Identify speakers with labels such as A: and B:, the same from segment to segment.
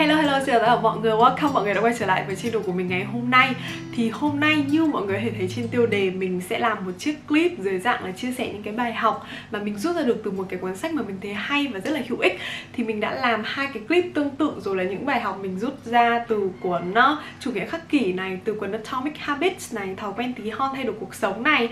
A: Hello hello, xin chào tất cả mọi người. Welcome mọi người đã quay trở lại với channel của mình ngày hôm nay. Thì hôm nay như mọi người thể thấy trên tiêu đề, Mình sẽ làm một chiếc clip dưới dạng là chia sẻ những cái bài học Mà mình rút ra được từ một cái cuốn sách mà mình thấy hay và rất là hữu ích. Thì mình đã làm hai cái clip tương tự rồi là những bài học mình rút ra từ cuốn ờ, Chủ nghĩa khắc kỷ này, Từ cuốn Atomic Habits này, Thói quen tí hon thay đổi cuộc sống này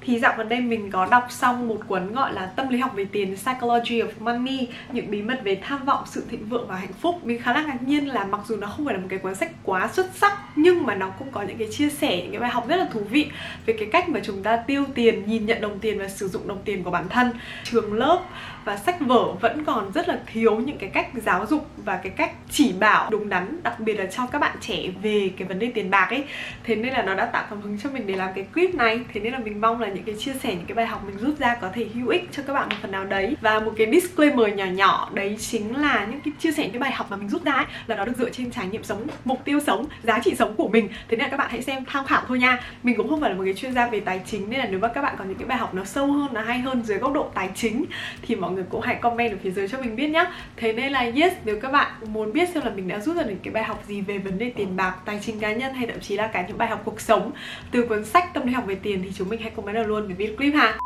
A: thì dạo gần đây mình có đọc xong một cuốn gọi là tâm lý học về tiền, Psychology of Money, những bí mật về tham vọng, sự thịnh vượng và hạnh phúc. Mình khá là ngạc nhiên là mặc dù nó không phải là một cái cuốn sách quá xuất sắc, nhưng mà nó cũng có những cái chia sẻ, những cái bài học rất là thú vị về cái cách mà chúng ta tiêu tiền, nhìn nhận đồng tiền và sử dụng đồng tiền của bản thân. Trường lớp và sách vở vẫn còn rất là thiếu những cái cách giáo dục và cái cách chỉ bảo đúng đắn, đặc biệt là cho các bạn trẻ về cái vấn đề tiền bạc ấy. Thế nên là nó đã tạo cảm hứng cho mình để làm cái clip này. Thế nên là mình mong là những cái chia sẻ những cái bài học mình rút ra có thể hữu ích cho các bạn một phần nào đấy. Và một cái disclaimer nhỏ nhỏ đấy chính là những cái chia sẻ những cái bài học mà mình rút ra ấy, là nó được dựa trên trải nghiệm sống mục tiêu sống giá trị sống của mình. Thế nên là các bạn hãy xem tham khảo thôi nha. Mình cũng không phải là một cái chuyên gia về tài chính nên là nếu mà các bạn có những cái bài học nó sâu hơn nó hay hơn dưới góc độ tài chính thì mọi người cũng hãy comment ở phía dưới cho mình biết nhé thế nên là yes nếu các bạn muốn biết xem là mình đã rút ra được cái bài học gì về vấn đề tiền bạc tài chính cá nhân hay thậm chí là cả những bài học cuộc sống từ cuốn sách tâm lý học về tiền thì chúng mình hãy comment ở luôn về video clip ha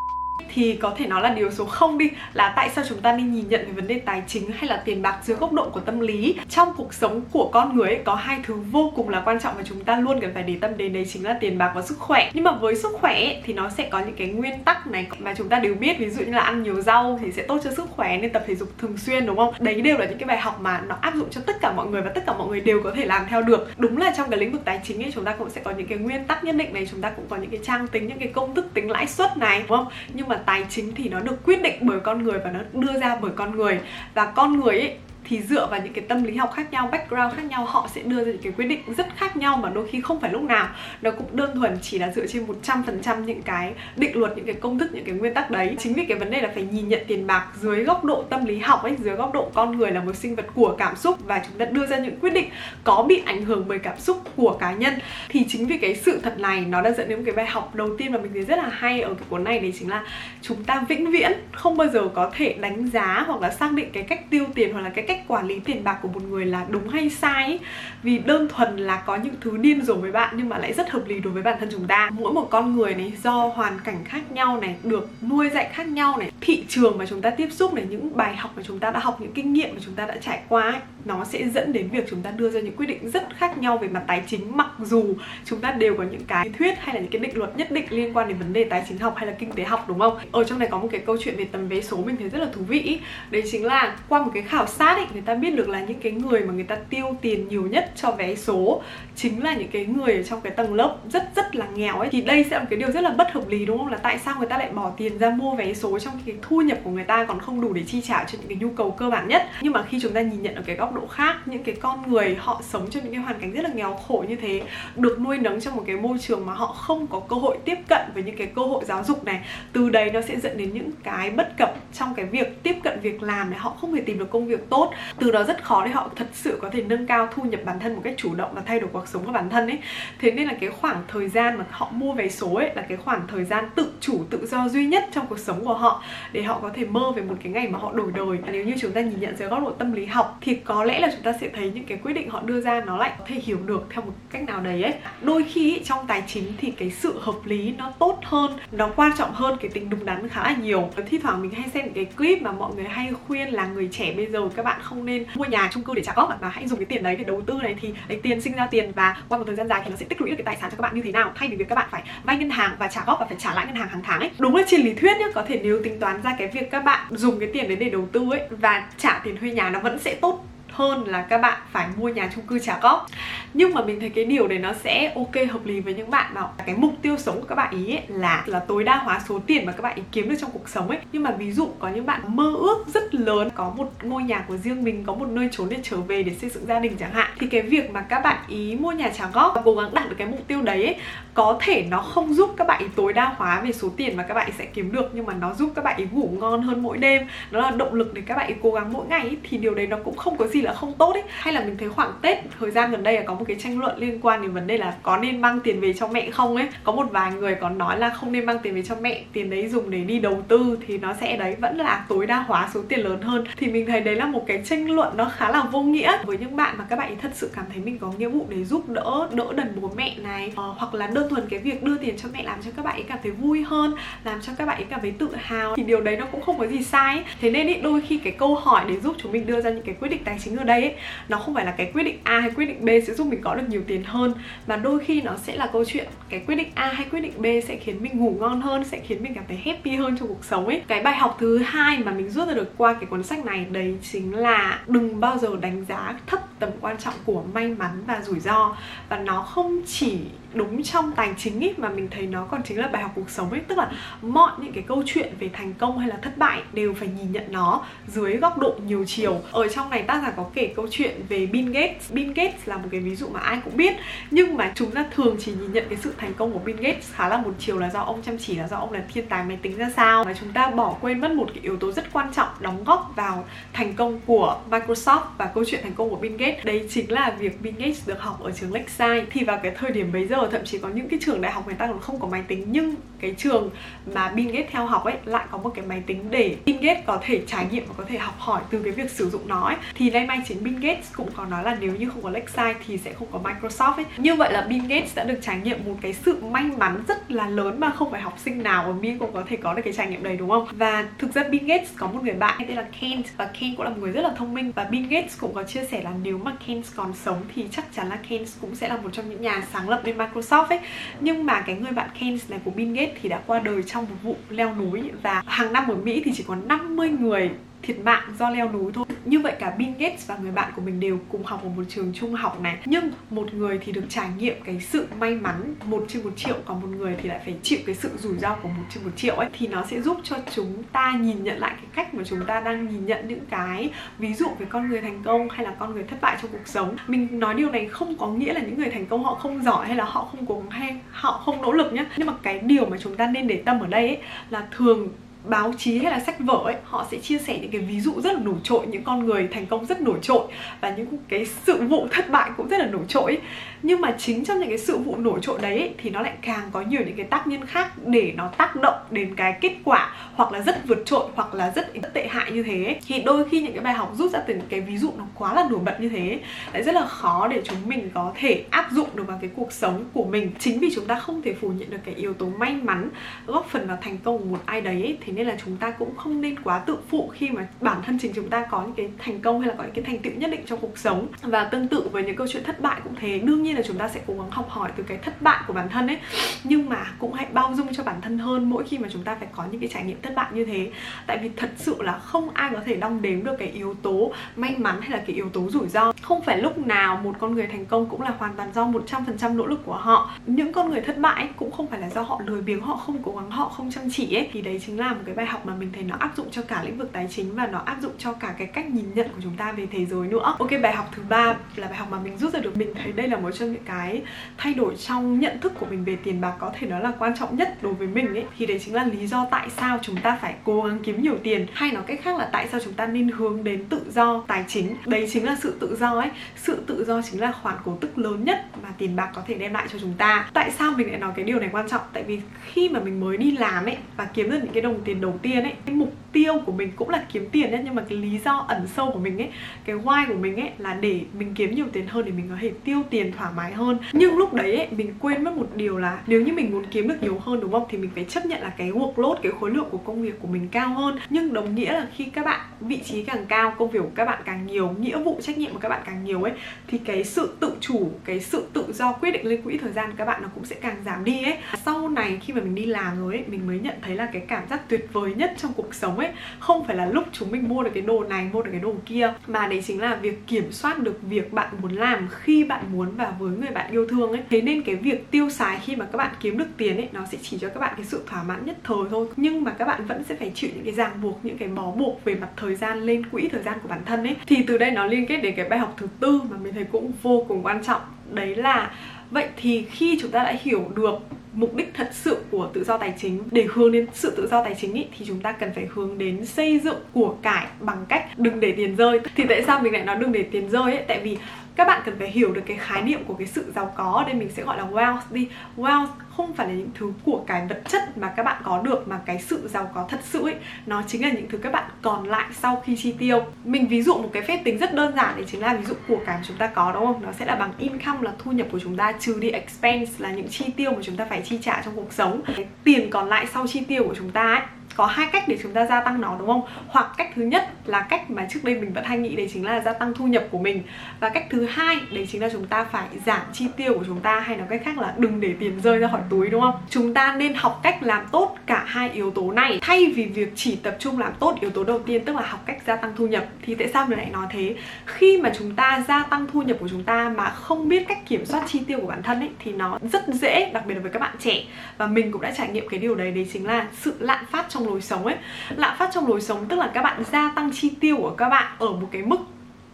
A: thì có thể nói là điều số 0 đi là tại sao chúng ta nên nhìn nhận về vấn đề tài chính hay là tiền bạc dưới góc độ của tâm lý? Trong cuộc sống của con người ấy, có hai thứ vô cùng là quan trọng và chúng ta luôn cần phải để tâm đến đấy chính là tiền bạc và sức khỏe. Nhưng mà với sức khỏe ấy, thì nó sẽ có những cái nguyên tắc này mà chúng ta đều biết ví dụ như là ăn nhiều rau thì sẽ tốt cho sức khỏe nên tập thể dục thường xuyên đúng không? Đấy đều là những cái bài học mà nó áp dụng cho tất cả mọi người và tất cả mọi người đều có thể làm theo được. Đúng là trong cái lĩnh vực tài chính ấy chúng ta cũng sẽ có những cái nguyên tắc nhất định này chúng ta cũng có những cái trang tính những cái công thức tính lãi suất này đúng không? Nhưng nhưng mà tài chính thì nó được quyết định bởi con người và nó đưa ra bởi con người. Và con người ấy thì dựa vào những cái tâm lý học khác nhau, background khác nhau họ sẽ đưa ra những cái quyết định rất khác nhau mà đôi khi không phải lúc nào nó cũng đơn thuần chỉ là dựa trên 100% những cái định luật, những cái công thức, những cái nguyên tắc đấy. Chính vì cái vấn đề là phải nhìn nhận tiền bạc dưới góc độ tâm lý học ấy, dưới góc độ con người là một sinh vật của cảm xúc và chúng ta đưa ra những quyết định có bị ảnh hưởng bởi cảm xúc của cá nhân. Thì chính vì cái sự thật này nó đã dẫn đến một cái bài học đầu tiên mà mình thấy rất là hay ở cái cuốn này đấy chính là chúng ta vĩnh viễn không bao giờ có thể đánh giá hoặc là xác định cái cách tiêu tiền hoặc là cái cách cách quản lý tiền bạc của một người là đúng hay sai ấy. vì đơn thuần là có những thứ điên rồ với bạn nhưng mà lại rất hợp lý đối với bản thân chúng ta. Mỗi một con người này do hoàn cảnh khác nhau này được nuôi dạy khác nhau này thị trường mà chúng ta tiếp xúc này những bài học mà chúng ta đã học những kinh nghiệm mà chúng ta đã trải qua ấy, nó sẽ dẫn đến việc chúng ta đưa ra những quyết định rất khác nhau về mặt tài chính. Mặc dù chúng ta đều có những cái thuyết hay là những cái định luật nhất định liên quan đến vấn đề tài chính học hay là kinh tế học đúng không? Ở trong này có một cái câu chuyện về tấm vé số mình thấy rất là thú vị đấy chính là qua một cái khảo sát ấy, ấy người ta biết được là những cái người mà người ta tiêu tiền nhiều nhất cho vé số chính là những cái người ở trong cái tầng lớp rất rất là nghèo ấy. Thì đây sẽ là một cái điều rất là bất hợp lý, đúng không? Là tại sao người ta lại bỏ tiền ra mua vé số trong cái thu nhập của người ta còn không đủ để chi trả cho những cái nhu cầu cơ bản nhất? Nhưng mà khi chúng ta nhìn nhận ở cái góc độ khác, những cái con người họ sống trong những cái hoàn cảnh rất là nghèo khổ như thế, được nuôi nấng trong một cái môi trường mà họ không có cơ hội tiếp cận với những cái cơ hội giáo dục này, từ đấy nó sẽ dẫn đến những cái bất cập trong cái việc tiếp cận việc làm này. Họ không thể tìm được công việc tốt từ đó rất khó để họ thật sự có thể nâng cao thu nhập bản thân một cách chủ động và thay đổi cuộc sống của bản thân ấy. Thế nên là cái khoảng thời gian mà họ mua vé số ấy là cái khoảng thời gian tự chủ, tự do duy nhất trong cuộc sống của họ để họ có thể mơ về một cái ngày mà họ đổi đời. Nếu như chúng ta nhìn nhận dưới góc độ tâm lý học thì có lẽ là chúng ta sẽ thấy những cái quyết định họ đưa ra nó lại có thể hiểu được theo một cách nào đấy ấy. Đôi khi trong tài chính thì cái sự hợp lý nó tốt hơn, nó quan trọng hơn cái tính đúng đắn khá là nhiều. Thi thoảng mình hay xem cái clip mà mọi người hay khuyên là người trẻ bây giờ các bạn không nên mua nhà chung cư để trả góp mà hãy dùng cái tiền đấy để đầu tư này thì lấy tiền sinh ra tiền và qua một thời gian dài thì nó sẽ tích lũy được cái tài sản cho các bạn như thế nào. Thay vì việc các bạn phải vay ngân hàng và trả góp và phải trả lãi ngân hàng hàng tháng ấy. Đúng là trên lý thuyết nhá, có thể nếu tính toán ra cái việc các bạn dùng cái tiền đấy để đầu tư ấy và trả tiền thuê nhà nó vẫn sẽ tốt hơn là các bạn phải mua nhà chung cư trả góp. Nhưng mà mình thấy cái điều đấy nó sẽ ok hợp lý với những bạn mà cái mục tiêu sống của các bạn ý ấy là là tối đa hóa số tiền mà các bạn ý kiếm được trong cuộc sống ấy. Nhưng mà ví dụ có những bạn mơ ước rất lớn có một ngôi nhà của riêng mình có một nơi trốn để trở về để xây dựng gia đình chẳng hạn thì cái việc mà các bạn ý mua nhà trả góp và cố gắng đạt được cái mục tiêu đấy ấy, có thể nó không giúp các bạn ý tối đa hóa về số tiền mà các bạn ý sẽ kiếm được nhưng mà nó giúp các bạn ý ngủ ngon hơn mỗi đêm nó là động lực để các bạn ý cố gắng mỗi ngày ấy, thì điều đấy nó cũng không có gì là không tốt ấy. Hay là mình thấy khoảng tết thời gian gần đây là có một cái tranh luận liên quan đến vấn đề là có nên mang tiền về cho mẹ không ấy. Có một vài người còn nói là không nên mang tiền về cho mẹ tiền đấy dùng để đi đầu tư thì nó sẽ đấy vẫn là tối đa hóa số tiền lớn hơn. Thì mình thấy đấy là một cái tranh luận nó khá là vô nghĩa. Với những bạn mà các bạn ấy thật sự cảm thấy mình có nghĩa vụ để giúp đỡ đỡ đần bố mẹ này ờ, hoặc là đơn thuần cái việc đưa tiền cho mẹ làm cho các bạn ấy cảm thấy vui hơn làm cho các bạn ấy cảm thấy tự hào thì điều đấy nó cũng không có gì sai thế nên ý, đôi khi cái câu hỏi để giúp chúng mình đưa ra những cái quyết định tài chính ở đây ấy, nó không phải là cái quyết định A hay quyết định B sẽ giúp mình có được nhiều tiền hơn mà đôi khi nó sẽ là câu chuyện cái quyết định A hay quyết định B sẽ khiến mình ngủ ngon hơn sẽ khiến mình cảm thấy happy hơn trong cuộc sống ấy. Cái bài học thứ hai mà mình rút ra được qua cái cuốn sách này đấy chính là đừng bao giờ đánh giá thấp tầm quan trọng của may mắn và rủi ro. Và nó không chỉ đúng trong tài chính ý, mà mình thấy nó còn chính là bài học cuộc sống ấy tức là mọi những cái câu chuyện về thành công hay là thất bại đều phải nhìn nhận nó dưới góc độ nhiều chiều. Ở trong này tác giả có kể câu chuyện về Bill Gates. Bill Gates là một cái ví dụ mà ai cũng biết. Nhưng mà chúng ta thường chỉ nhìn nhận cái sự thành công của Bill Gates khá là một chiều là do ông chăm chỉ là do ông là thiên tài máy tính ra sao. Và chúng ta bỏ quên mất một cái yếu tố rất quan trọng đóng góp vào thành công của Microsoft và câu chuyện thành công của Bill Gates đấy chính là việc Bill Gates được học ở trường Lakeside. Thì vào cái thời điểm bấy giờ, thậm chí có những cái trường đại học người ta còn không có máy tính, nhưng cái trường mà Bill Gates theo học ấy lại có một cái máy tính để Bill Gates có thể trải nghiệm và có thể học hỏi từ cái việc sử dụng nó ấy. thì nay mai chính Bill Gates cũng có nói là nếu như không có Lakeside thì sẽ không có Microsoft ấy. Như vậy là Bill Gates đã được trải nghiệm một cái sự may mắn rất là lớn mà không phải học sinh nào ở Mỹ cũng có thể có được cái trải nghiệm đấy, đúng không? Và thực ra Bill Gates có một người bạn, tên là Kent, và Kent cũng là một người rất là thông minh. Và Bill Gates cũng có chia sẻ là nếu nếu mà Keynes còn sống thì chắc chắn là Keynes cũng sẽ là một trong những nhà sáng lập bên Microsoft ấy. Nhưng mà cái người bạn Keynes này của Bill Gates thì đã qua đời trong một vụ leo núi và hàng năm ở Mỹ thì chỉ có 50 người thiệt mạng do leo núi thôi. Như vậy cả Bill Gates và người bạn của mình đều cùng học ở một trường trung học này. Nhưng một người thì được trải nghiệm cái sự may mắn một trên một triệu còn một người thì lại phải chịu cái sự rủi ro của một trên một triệu ấy. Thì nó sẽ giúp cho chúng ta nhìn nhận lại cái cách mà chúng ta đang nhìn nhận những cái ví dụ về con người thành công hay là con người thất bại trong cuộc sống. Mình nói điều này không có nghĩa là những người thành công họ không giỏi hay là họ không cố gắng hay họ không nỗ lực nhé nhưng mà cái điều mà chúng ta nên để tâm ở đây ấy, là thường báo chí hay là sách vở ấy họ sẽ chia sẻ những cái ví dụ rất là nổi trội những con người thành công rất nổi trội và những cái sự vụ thất bại cũng rất là nổi trội nhưng mà chính trong những cái sự vụ nổi trội đấy ấy, thì nó lại càng có nhiều những cái tác nhân khác để nó tác động đến cái kết quả hoặc là rất vượt trội hoặc là rất, rất tệ hại như thế ấy. thì đôi khi những cái bài học rút ra từ những cái ví dụ nó quá là nổi bật như thế lại rất là khó để chúng mình có thể áp dụng được vào cái cuộc sống của mình chính vì chúng ta không thể phủ nhận được cái yếu tố may mắn góp phần vào thành công của một ai đấy ấy, thì nên là chúng ta cũng không nên quá tự phụ khi mà bản thân chính chúng ta có những cái thành công hay là có những cái thành tựu nhất định trong cuộc sống. Và tương tự với những câu chuyện thất bại cũng thế, đương nhiên là chúng ta sẽ cố gắng học hỏi từ cái thất bại của bản thân ấy, nhưng mà cũng hãy bao dung cho bản thân hơn mỗi khi mà chúng ta phải có những cái trải nghiệm thất bại như thế. Tại vì thật sự là không ai có thể đong đếm được cái yếu tố may mắn hay là cái yếu tố rủi ro. Không phải lúc nào một con người thành công cũng là hoàn toàn do 100% nỗ lực của họ. Những con người thất bại cũng không phải là do họ lười biếng, họ không cố gắng, họ không chăm chỉ ấy, thì đấy chính là một cái bài học mà mình thấy nó áp dụng cho cả lĩnh vực tài chính và nó áp dụng cho cả cái cách nhìn nhận của chúng ta về thế giới nữa. Ok, bài học thứ ba là bài học mà mình rút ra được. Mình thấy đây là một trong những cái thay đổi trong nhận thức của mình về tiền bạc có thể nó là quan trọng nhất đối với mình ấy. Thì đấy chính là lý do tại sao chúng ta phải cố gắng kiếm nhiều tiền. Hay nói cách khác là tại sao chúng ta nên hướng đến tự do tài chính. Đấy chính là sự tự do ấy. Sự tự do chính là khoản cổ tức lớn nhất mà tiền bạc có thể đem lại cho chúng ta. Tại sao mình lại nói cái điều này quan trọng? Tại vì khi mà mình mới đi làm ấy và kiếm được những cái đồng tiền đầu tiên ấy. Cái mục tiêu của mình cũng là kiếm tiền đấy nhưng mà cái lý do ẩn sâu của mình ấy cái why của mình ấy là để mình kiếm nhiều tiền hơn để mình có thể tiêu tiền thoải mái hơn. Nhưng lúc đấy ấy, mình quên mất một điều là nếu như mình muốn kiếm được nhiều hơn đúng không? Thì mình phải chấp nhận là cái workload cái khối lượng của công việc của mình cao hơn. Nhưng đồng nghĩa là khi các bạn vị trí càng cao công việc của các bạn càng nhiều nghĩa vụ trách nhiệm của các bạn càng nhiều ấy thì cái sự tự chủ cái sự tự do quyết định lên quỹ thời gian của các bạn nó cũng sẽ càng giảm đi ấy. Sau này khi mà mình đi làm rồi ấy mình mới nhận thấy là cái cảm giác tuyệt vời nhất trong cuộc sống ấy không phải là lúc chúng mình mua được cái đồ này, mua được cái đồ kia, mà đấy chính là việc kiểm soát được việc bạn muốn làm khi bạn muốn và với người bạn yêu thương ấy. Thế nên cái việc tiêu xài khi mà các bạn kiếm được tiền ấy, nó sẽ chỉ cho các bạn cái sự thỏa mãn nhất thời thôi. Nhưng mà các bạn vẫn sẽ phải chịu những cái ràng buộc, những cái bó buộc về mặt thời gian lên quỹ, thời gian của bản thân ấy. Thì từ đây nó liên kết đến cái bài học thứ tư mà mình thấy cũng vô cùng quan trọng. Đấy là vậy thì khi chúng ta đã hiểu được mục đích thật sự của tự do tài chính để hướng đến sự tự do tài chính ý, thì chúng ta cần phải hướng đến xây dựng của cải bằng cách đừng để tiền rơi. Thì tại sao mình lại nói đừng để tiền rơi ấy? Tại vì các bạn cần phải hiểu được cái khái niệm của cái sự giàu có ở đây mình sẽ gọi là wealth đi. Wealth không phải là những thứ của cái vật chất mà các bạn có được, mà cái sự giàu có thật sự ấy, nó chính là những thứ các bạn còn lại sau khi chi tiêu. Mình ví dụ một cái phép tính rất đơn giản đấy chính là ví dụ của cái mà chúng ta có, đúng không? Nó sẽ là bằng income, là thu nhập của chúng ta, trừ đi expense, là những chi tiêu mà chúng ta phải chi trả trong cuộc sống. Cái tiền còn lại sau chi tiêu của chúng ta ấy có hai cách để chúng ta gia tăng nó, đúng không? Hoặc cách thứ nhất là cách mà trước đây mình vẫn hay nghĩ đấy chính là gia tăng thu nhập của mình. Và cách thứ hai đấy chính là chúng ta phải giảm chi tiêu của chúng ta hay nói cách khác là đừng để tiền rơi ra khỏi túi, đúng không? Chúng ta nên học cách làm tốt cả hai yếu tố này. Thay vì việc chỉ tập trung làm tốt yếu tố đầu tiên, tức là học cách gia tăng thu nhập, thì tại sao mình lại nói thế? Khi mà chúng ta gia tăng thu nhập của chúng ta mà không biết cách kiểm soát chi tiêu của bản thân ấy, thì nó rất dễ, đặc biệt là với các bạn trẻ. Và mình cũng đã trải nghiệm cái điều đấy đấy chính là sự lạm phát trong trong lối sống ấy. Lạm phát trong lối sống, tức là các bạn gia tăng chi tiêu của các bạn ở một cái mức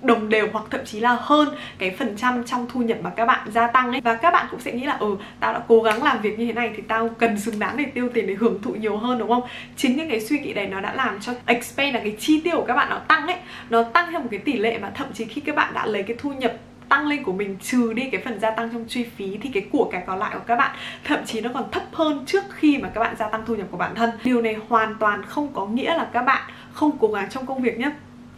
A: đồng đều hoặc thậm chí là hơn cái phần trăm trong thu nhập mà các bạn gia tăng ấy. Và các bạn cũng sẽ nghĩ là ừ tao đã cố gắng làm việc như thế này thì tao cần xứng đáng để tiêu tiền để hưởng thụ nhiều hơn, đúng không? Chính những cái suy nghĩ này nó đã làm cho expense là cái chi tiêu của các bạn nó tăng ấy. Nó tăng theo một cái tỷ lệ mà thậm chí khi các bạn đã lấy cái thu nhập tăng lên của mình, trừ đi cái phần gia tăng trong chi phí thì cái của cải còn lại của các bạn, thậm chí nó còn thấp hơn trước khi mà các bạn gia tăng thu nhập của bản thân. Điều này hoàn toàn không có nghĩa là các bạn không cố gắng trong công việc nhé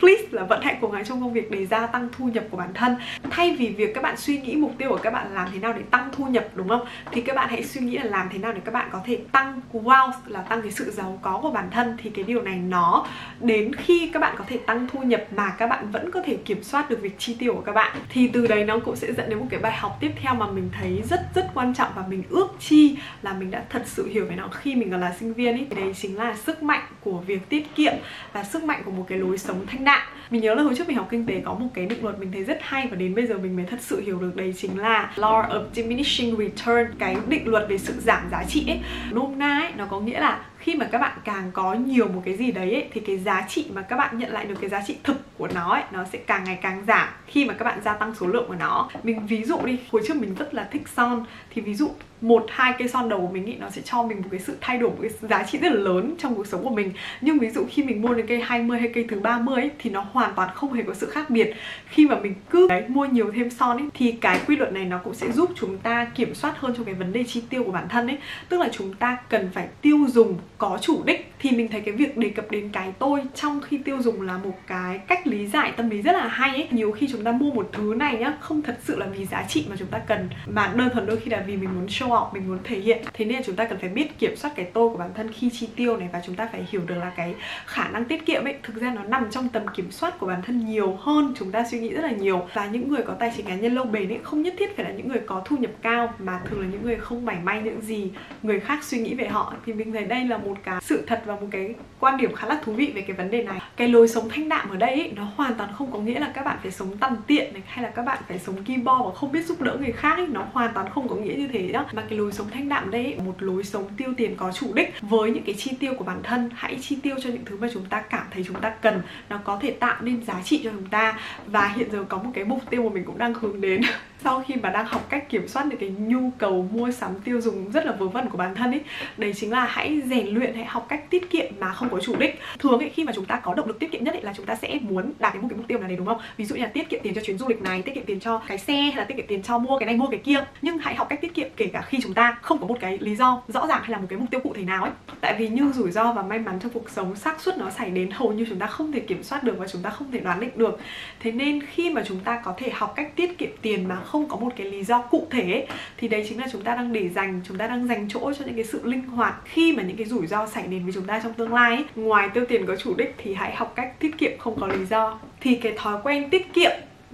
A: please là vận hạnh của ngài trong công việc để gia tăng thu nhập của bản thân. Thay vì việc các bạn suy nghĩ mục tiêu của các bạn làm thế nào để tăng thu nhập, đúng không? Thì các bạn hãy suy nghĩ là làm thế nào để các bạn có thể tăng wealth, là tăng cái sự giàu có của bản thân. Thì cái điều này nó đến khi các bạn có thể tăng thu nhập mà các bạn vẫn có thể kiểm soát được việc chi tiêu của các bạn. Thì từ đấy nó cũng sẽ dẫn đến một cái bài học tiếp theo mà mình thấy rất rất quan trọng và mình ước chi là mình đã thật sự hiểu về nó khi mình còn là sinh viên ấy đấy chính là sức mạnh của việc tiết kiệm và sức mạnh của một cái lối sống thanh đạm đạm mình nhớ là hồi trước mình học kinh tế có một cái định luật mình thấy rất hay và đến bây giờ mình mới thật sự hiểu được, đấy chính là law of diminishing return, cái định luật về sự giảm giá trị ấy. Nôm na ấy, nó có nghĩa là khi mà các bạn càng có nhiều một cái gì đấy ấy, thì cái giá trị mà các bạn nhận lại được cái giá trị thực của nó ấy nó sẽ càng ngày càng giảm khi mà các bạn gia tăng số lượng của nó. Mình ví dụ đi hồi trước mình rất là thích son thì ví dụ một hai cây son đầu của mình nghĩ nó sẽ cho mình một cái sự thay đổi một cái giá trị rất là lớn trong cuộc sống của mình. Nhưng ví dụ khi mình mua đến cây 20 hay cây thứ 30 ấy, thì nó hoàn toàn không hề có sự khác biệt. Khi mà mình cứ đấy, mua nhiều thêm son ấy thì cái quy luật này nó cũng sẽ giúp chúng ta kiểm soát hơn trong cái vấn đề chi tiêu của bản thân ấy tức là chúng ta cần phải tiêu dùng có chủ đích thì mình thấy cái việc đề cập đến cái tôi trong khi tiêu dùng là một cái cách lý giải tâm lý rất là hay ấy. Nhiều khi chúng ta mua một thứ này nhá, không thật sự là vì giá trị mà chúng ta cần, mà đơn thuần đôi khi là vì mình muốn show off, mình muốn thể hiện. Thế nên là chúng ta cần phải biết kiểm soát cái tôi của bản thân khi chi tiêu này và chúng ta phải hiểu được là cái khả năng tiết kiệm ấy, thực ra nó nằm trong tầm kiểm soát của bản thân nhiều hơn, chúng ta suy nghĩ rất là nhiều. Và những người có tài chính cá nhân lâu bền ấy, không nhất thiết phải là những người có thu nhập cao, mà thường là những người không mảy may những gì người khác suy nghĩ về họ. Thì mình thấy đây là một một cái sự thật và một cái quan điểm khá là thú vị về cái vấn đề này. Cái lối sống thanh đạm ở đây ấy, nó hoàn toàn không có nghĩa là các bạn phải sống tằn tiện này hay là các bạn phải sống kim bo và không biết giúp đỡ người khác ấy. nó hoàn toàn không có nghĩa như thế đó mà cái lối sống thanh đạm đây ấy, một lối sống tiêu tiền có chủ đích với những cái chi tiêu của bản thân. Hãy chi tiêu cho những thứ mà chúng ta cảm thấy chúng ta cần. Nó có thể tạo nên giá trị cho chúng ta. Và hiện giờ có một cái mục tiêu mà mình cũng đang hướng đến. sau khi mà đang học cách kiểm soát được cái nhu cầu mua sắm tiêu dùng rất là vớ vẩn của bản thân ấy đấy chính là hãy rèn luyện, hãy học cách tiết kiệm mà không có chủ đích. Thường ấy khi mà chúng ta có động lực tiết kiệm nhất ấy là chúng ta sẽ muốn đạt đến một cái mục tiêu nào đấy, đúng không? Ví dụ như là tiết kiệm tiền cho chuyến du lịch này, tiết kiệm tiền cho cái xe hay là tiết kiệm tiền cho mua cái này, mua cái kia. Nhưng hãy học cách tiết kiệm kể cả khi chúng ta không có một cái lý do rõ ràng hay là một cái mục tiêu cụ thể nào ấy tại vì như rủi ro và may mắn trong cuộc sống, xác suất nó xảy đến hầu như chúng ta không thể kiểm soát được và chúng ta không thể đoán định được. Thế nên khi mà chúng ta có thể học cách tiết kiệm tiền mà không không có một cái lý do cụ thể ấy, thì đấy chính là chúng ta đang để dành chúng ta đang dành chỗ cho những cái sự linh hoạt khi mà những cái rủi ro xảy đến với chúng ta trong tương lai ấy. ngoài tiêu tiền có chủ đích thì hãy học cách tiết kiệm không có lý do thì cái thói quen tiết kiệm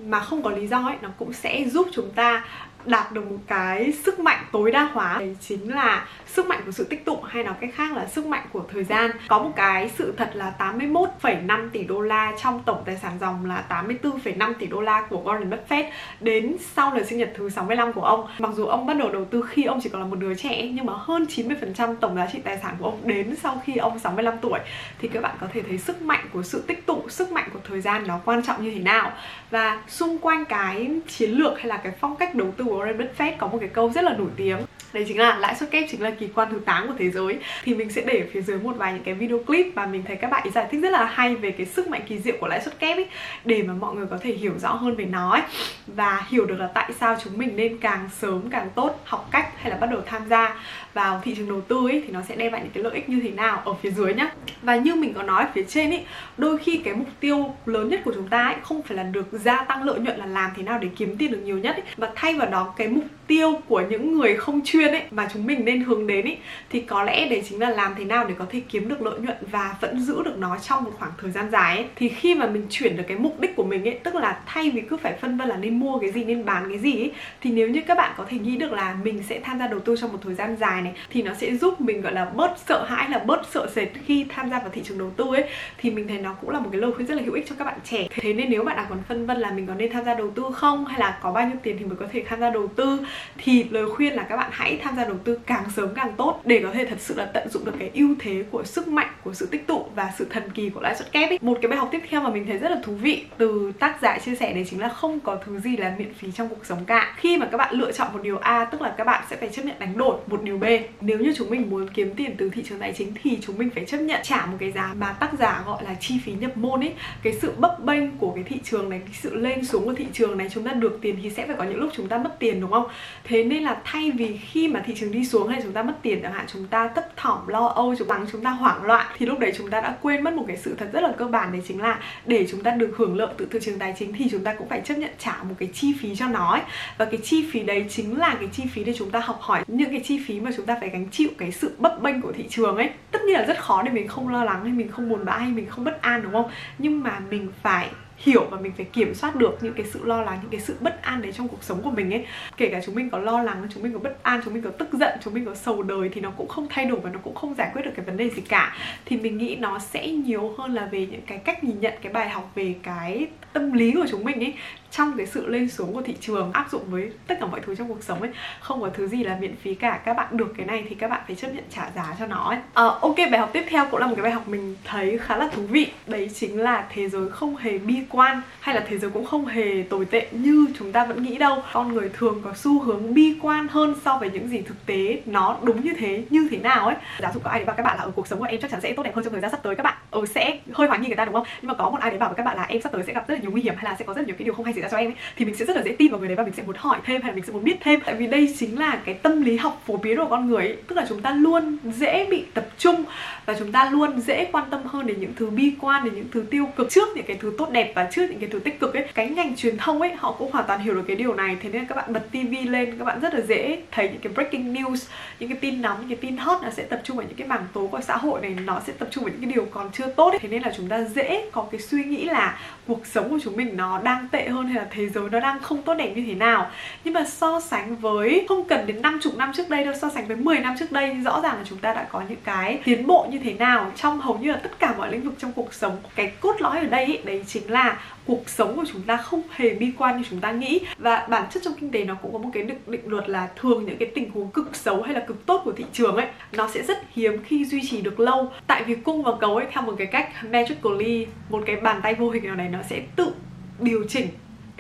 A: mà không có lý do ấy nó cũng sẽ giúp chúng ta đạt được một cái sức mạnh tối đa hóa. Đấy chính là sức mạnh của sự tích tụ hay nói cách khác là sức mạnh của thời gian. Có một cái sự thật là 81,5 tỷ đô la trong tổng tài sản dòng là 84,5 tỷ đô la của Warren Buffett đến sau lần sinh nhật thứ 65 của ông. Mặc dù ông bắt đầu đầu tư khi ông chỉ còn là một đứa trẻ nhưng mà hơn 90% tổng giá trị tài sản của ông đến sau khi ông 65 tuổi. Thì các bạn có thể thấy sức mạnh của sự tích tụ sức mạnh của thời gian nó quan trọng như thế nào. Và xung quanh cái chiến lược hay là cái phong cách đầu tư của Warren Buffett có một cái câu rất là nổi tiếng. Đấy chính là lãi suất kép chính là kỳ quan thứ 8 của thế giới. Thì mình sẽ để phía dưới một vài những cái video clip mà mình thấy các bạn ấy giải thích rất là hay về cái sức mạnh kỳ diệu của lãi suất kép ấy để mà mọi người có thể hiểu rõ hơn về nó ấy và hiểu được là tại sao chúng mình nên càng sớm càng tốt, học cách hay là bắt đầu tham gia vào thị trường đầu tư ấy thì nó sẽ đem lại những cái lợi ích như thế nào ở phía dưới nhá. Và như mình có nói ở phía trên ấy đôi khi cái mục tiêu lớn nhất của chúng ta ấy không phải là được gia tăng lợi nhuận là làm thế nào để kiếm tiền được nhiều nhất ấy mà thay vào đó cái mục tiêu của những người không chuyên ấy mà chúng mình nên hướng đến ấy, thì có lẽ đấy chính là làm thế nào để có thể kiếm được lợi nhuận và vẫn giữ được nó trong một khoảng thời gian dài ấy. Thì khi mà mình chuyển được cái mục đích của mình ấy, tức là thay vì cứ phải phân vân là nên mua cái gì, nên bán cái gì ấy, thì nếu như các bạn có thể nghĩ được là mình sẽ tham gia đầu tư trong một thời gian dài này, thì nó sẽ giúp mình, gọi là, bớt sợ hãi, là bớt sợ sệt khi tham gia vào thị trường đầu tư ấy, thì mình thấy nó cũng là một cái lời khuyên rất là hữu ích cho các bạn trẻ. Thế nên nếu bạn đang còn phân vân là mình có nên tham gia đầu tư không, hay là có bao nhiêu tiền thì mới có thể tham gia đầu tư, thì lời khuyên là các bạn hãy tham gia đầu tư càng sớm càng tốt để có thể thật sự là tận dụng được cái ưu thế của sức mạnh, của sự tích tụ và sự thần kỳ của lãi suất kép ấy. một cái bài học tiếp theo mà mình thấy rất là thú vị từ tác giả chia sẻ đấy chính là không có thứ gì là miễn phí trong cuộc sống cả. Khi mà các bạn lựa chọn một điều A, tức là các bạn sẽ phải chấp nhận đánh đổi một điều B. Nếu như chúng mình muốn kiếm tiền từ thị trường tài chính thì chúng mình phải chấp nhận trả một cái giá mà tác giả gọi là chi phí nhập môn ấy cái sự bấp bênh của cái thị trường này, cái sự lên xuống của thị trường này, chúng ta được tiền thì sẽ phải có những lúc chúng ta mất tiền, đúng không? Thế nên là thay vì khi mà thị trường đi xuống hay chúng ta mất tiền, chẳng hạn chúng ta thấp thỏm, lo âu, chúng bằng chúng ta hoảng loạn, thì lúc đấy chúng ta đã quên mất một cái sự thật rất là cơ bản, đấy chính là để chúng ta được hưởng lợi từ thị trường tài chính thì chúng ta cũng phải chấp nhận trả một cái chi phí cho nó ấy. và cái chi phí đấy chính là cái chi phí để chúng ta học hỏi những cái chi phí mà chúng ta phải gánh chịu cái sự bấp bênh của thị trường ấy. Tất nhiên là rất khó để mình không lo lắng hay mình không buồn bã hay mình không bất an, đúng không? Nhưng mà mình phải hiểu và mình phải kiểm soát được những cái sự lo lắng, những cái sự bất an đấy trong cuộc sống của mình ấy. Kể cả chúng mình có lo lắng, chúng mình có bất an, chúng mình có tức giận, chúng mình có sầu đời thì nó cũng không thay đổi và nó cũng không giải quyết được cái vấn đề gì cả. Thì mình nghĩ nó sẽ nhiều hơn là về những cái cách nhìn nhận, cái bài học về cái tâm lý của chúng mình ấy trong cái sự lên xuống của thị trường áp dụng với tất cả mọi thứ trong cuộc sống ấy không có thứ gì là miễn phí cả. Các bạn được cái này thì các bạn phải chấp nhận trả giá cho nó ấy. À, ok bài học tiếp theo cũng là một cái bài học mình thấy khá là thú vị. Đấy chính là thế giới không hề bi quan hay là thế giới cũng không hề tồi tệ như chúng ta vẫn nghĩ đâu. Con người thường có xu hướng bi quan hơn so với những gì thực tế nó đúng như thế như thế nào ấy. Giả dụ có ai đấy bảo các bạn là ở cuộc sống của em chắc chắn sẽ tốt đẹp hơn trong thời gian sắp tới các bạn. Ừ, sẽ hơi hoài nghi người ta đúng không? Nhưng mà có một ai đấy bảo với các bạn là em sắp tới sẽ gặp rất là nhiều nguy hiểm hay là sẽ có rất nhiều cái điều không hay xảy ra cho em ấy, thì mình sẽ rất là dễ tin vào người đấy và mình sẽ muốn hỏi thêm hay là mình sẽ muốn biết thêm tại vì đây chính là cái tâm lý học phổ biến của con người ấy. tức là chúng ta luôn dễ bị tập trung và chúng ta luôn dễ quan tâm hơn đến những thứ bi quan đến những thứ tiêu cực trước những cái thứ tốt đẹp và trước những cái thứ tích cực ấy cái ngành truyền thông ấy họ cũng hoàn toàn hiểu được cái điều này thế nên các bạn bật tivi lên các bạn rất là dễ thấy những cái breaking news những cái tin nóng những cái tin hot nó sẽ tập trung vào những cái mảng tố của xã hội này nó sẽ tập trung vào những cái điều còn chưa tốt ấy. thế nên là chúng ta dễ có cái suy nghĩ là cuộc sống của chúng mình nó đang tệ hơn hay là thế giới nó đang không tốt đẹp như thế nào. Nhưng mà so sánh với không cần đến 50 năm trước đây đâu so sánh với 10 năm trước đây rõ ràng là chúng ta đã có những cái tiến bộ như thế nào trong hầu như là tất cả mọi lĩnh vực trong cuộc sống. Cái cốt lõi ở đây ấy, đấy chính là cuộc sống của chúng ta không hề bi quan như chúng ta nghĩ. Và bản chất trong kinh tế nó cũng có một cái định, định luật là thường những cái tình huống cực xấu hay là cực tốt của thị trường ấy nó sẽ rất hiếm khi duy trì được lâu. Tại vì cung và cầu ấy theo một cái cách magically một cái bàn tay vô hình nào này nó sẽ tự điều chỉnh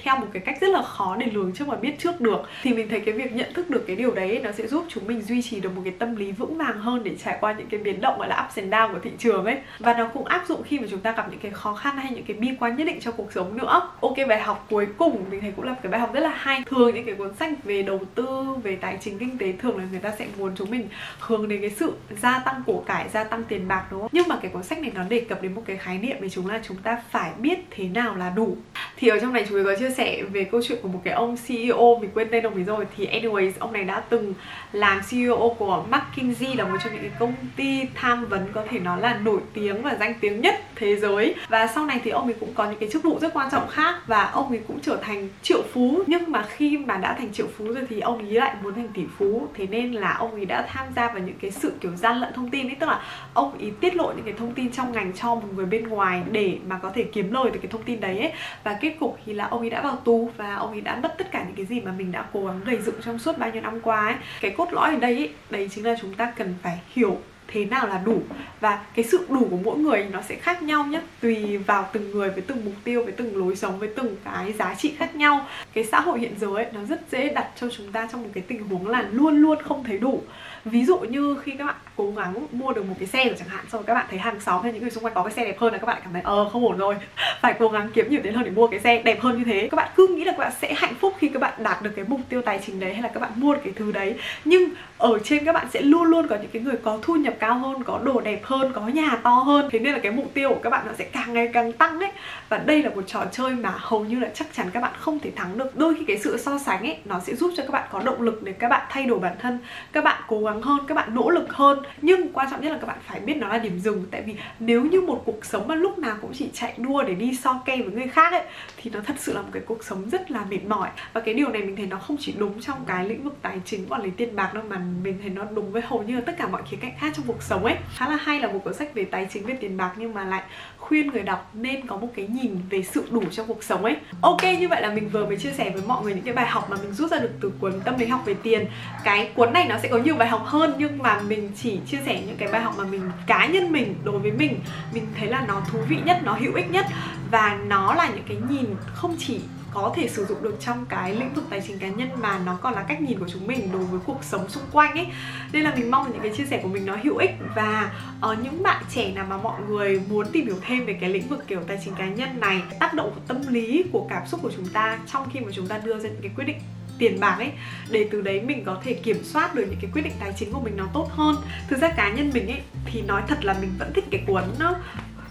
A: theo một cái cách rất là khó để lường trước và biết trước được. Thì mình thấy cái việc nhận thức được cái điều đấy nó sẽ giúp chúng mình duy trì được một cái tâm lý vững vàng hơn để trải qua những cái biến động gọi là ups and down của thị trường ấy. Và nó cũng áp dụng khi mà chúng ta gặp những cái khó khăn hay những cái bi quan nhất định trong cuộc sống nữa. Ok, bài học cuối cùng mình thấy cũng là một cái bài học rất là hay. Thường những cái cuốn sách về đầu tư, về tài chính kinh tế thường là người ta sẽ muốn chúng mình hướng đến cái sự gia tăng của cải, gia tăng tiền bạc, đúng không? Nhưng mà cái cuốn sách này nó đề cập đến một cái khái niệm về chúng là chúng ta phải biết thế nào là đủ. Thì ở trong này chúng mình có chia chia sẻ về câu chuyện của một cái ông CEO mình quên tên ông ấy rồi. Thì anyways, ông này đã từng làm CEO của McKinsey là một trong những cái công ty tham vấn có thể nói là nổi tiếng và danh tiếng nhất thế giới. Và sau này thì ông ấy cũng có những cái chức vụ rất quan trọng khác và ông ấy cũng trở thành triệu phú. Nhưng mà khi mà đã thành triệu phú rồi thì ông ấy lại muốn thành tỷ phú. Thế nên là ông ấy đã tham gia vào những cái sự kiểu gian lận thông tin ấy, tức là ông ấy tiết lộ những cái thông tin trong ngành cho một người bên ngoài để mà có thể kiếm lời từ cái thông tin đấy ấy. và kết cục thì là ông ấy đã đã vào tù và ông ấy đã mất tất cả những cái gì mà mình đã cố gắng gây dựng trong suốt bao nhiêu năm qua ấy. Cái cốt lõi ở đây ấy, đấy chính là chúng ta cần phải hiểu thế nào là đủ. Và cái sự đủ của mỗi người nó sẽ khác nhau nhé tùy vào từng người với từng mục tiêu với từng lối sống với từng cái giá trị khác nhau. Cái xã hội hiện giờ ấy nó rất dễ đặt cho chúng ta trong một cái tình huống là luôn luôn không thấy đủ ví dụ như khi các bạn cố gắng mua được một cái xe rồi chẳng hạn xong rồi các bạn thấy hàng xóm hay những người xung quanh có cái xe đẹp hơn là các bạn cảm thấy ờ không ổn rồi phải cố gắng kiếm nhiều tiền hơn để mua cái xe đẹp hơn như thế các bạn cứ nghĩ là các bạn sẽ hạnh phúc khi các bạn đạt được cái mục tiêu tài chính đấy hay là các bạn mua được cái thứ đấy nhưng ở trên các bạn sẽ luôn luôn có những cái người có thu nhập cao hơn có đồ đẹp hơn có nhà to hơn thế nên là cái mục tiêu của các bạn nó sẽ càng ngày càng tăng ấy và đây là một trò chơi mà hầu như là chắc chắn các bạn không thể thắng được đôi khi cái sự so sánh ấy nó sẽ giúp cho các bạn có động lực để các bạn thay đổi bản thân các bạn cố gắng hơn, các bạn nỗ lực hơn. Nhưng quan trọng nhất là các bạn phải biết nó là điểm dừng. Tại vì nếu như một cuộc sống mà lúc nào cũng chỉ chạy đua để đi so kè với người khác ấy, thì nó thật sự là một cái cuộc sống rất là mệt mỏi. Và cái điều này mình thấy nó không chỉ đúng trong cái lĩnh vực tài chính, quản lý tiền bạc đâu, mà mình thấy nó đúng với hầu như là tất cả mọi khía cạnh khác trong cuộc sống ấy. Khá là hay là một cuốn sách về tài chính, về tiền bạc nhưng mà lại khuyên người đọc nên có một cái nhìn về sự đủ trong cuộc sống ấy. Ok, như vậy là mình vừa mới chia sẻ với mọi người những cái bài học mà mình rút ra được từ cuốn tâm lý học về tiền. Cái cuốn này nó sẽ có nhiều bài học hơn, nhưng mà mình chỉ chia sẻ những cái bài học mà mình, cá nhân mình đối với mình. Mình thấy là nó thú vị nhất, nó hữu ích nhất và nó là những cái nhìn không chỉ có thể sử dụng được trong cái lĩnh vực tài chính cá nhân mà nó còn là cách nhìn của chúng mình đối với cuộc sống xung quanh ấy. Nên là mình mong là những cái chia sẻ của mình nó hữu ích và uh, những bạn trẻ nào mà mọi người muốn tìm hiểu thêm về cái lĩnh vực kiểu tài chính cá nhân này tác động của tâm lý của cảm xúc của chúng ta trong khi mà chúng ta đưa ra những cái quyết định tiền bạc ấy để từ đấy mình có thể kiểm soát được những cái quyết định tài chính của mình nó tốt hơn. Thực ra cá nhân mình ấy thì nói thật là mình vẫn thích cái cuốn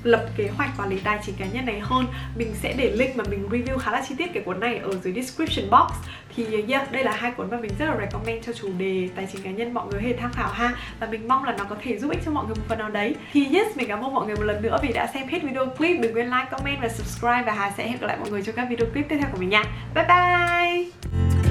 A: lập kế hoạch quản lý tài chính cá nhân này hơn mình sẽ để link mà mình review khá là chi tiết cái cuốn này ở dưới description box. Thì yeah, đây là hai cuốn mà mình rất là recommend cho chủ đề tài chính cá nhân mọi người hãy tham khảo ha. Và mình mong là nó có thể giúp ích cho mọi người một phần nào đấy. Thì yes mình cảm ơn mọi người một lần nữa vì đã xem hết video clip. Đừng quên like comment và subscribe và Hà sẽ hẹn gặp lại mọi người trong các video clip tiếp theo của mình nha. Bye bye!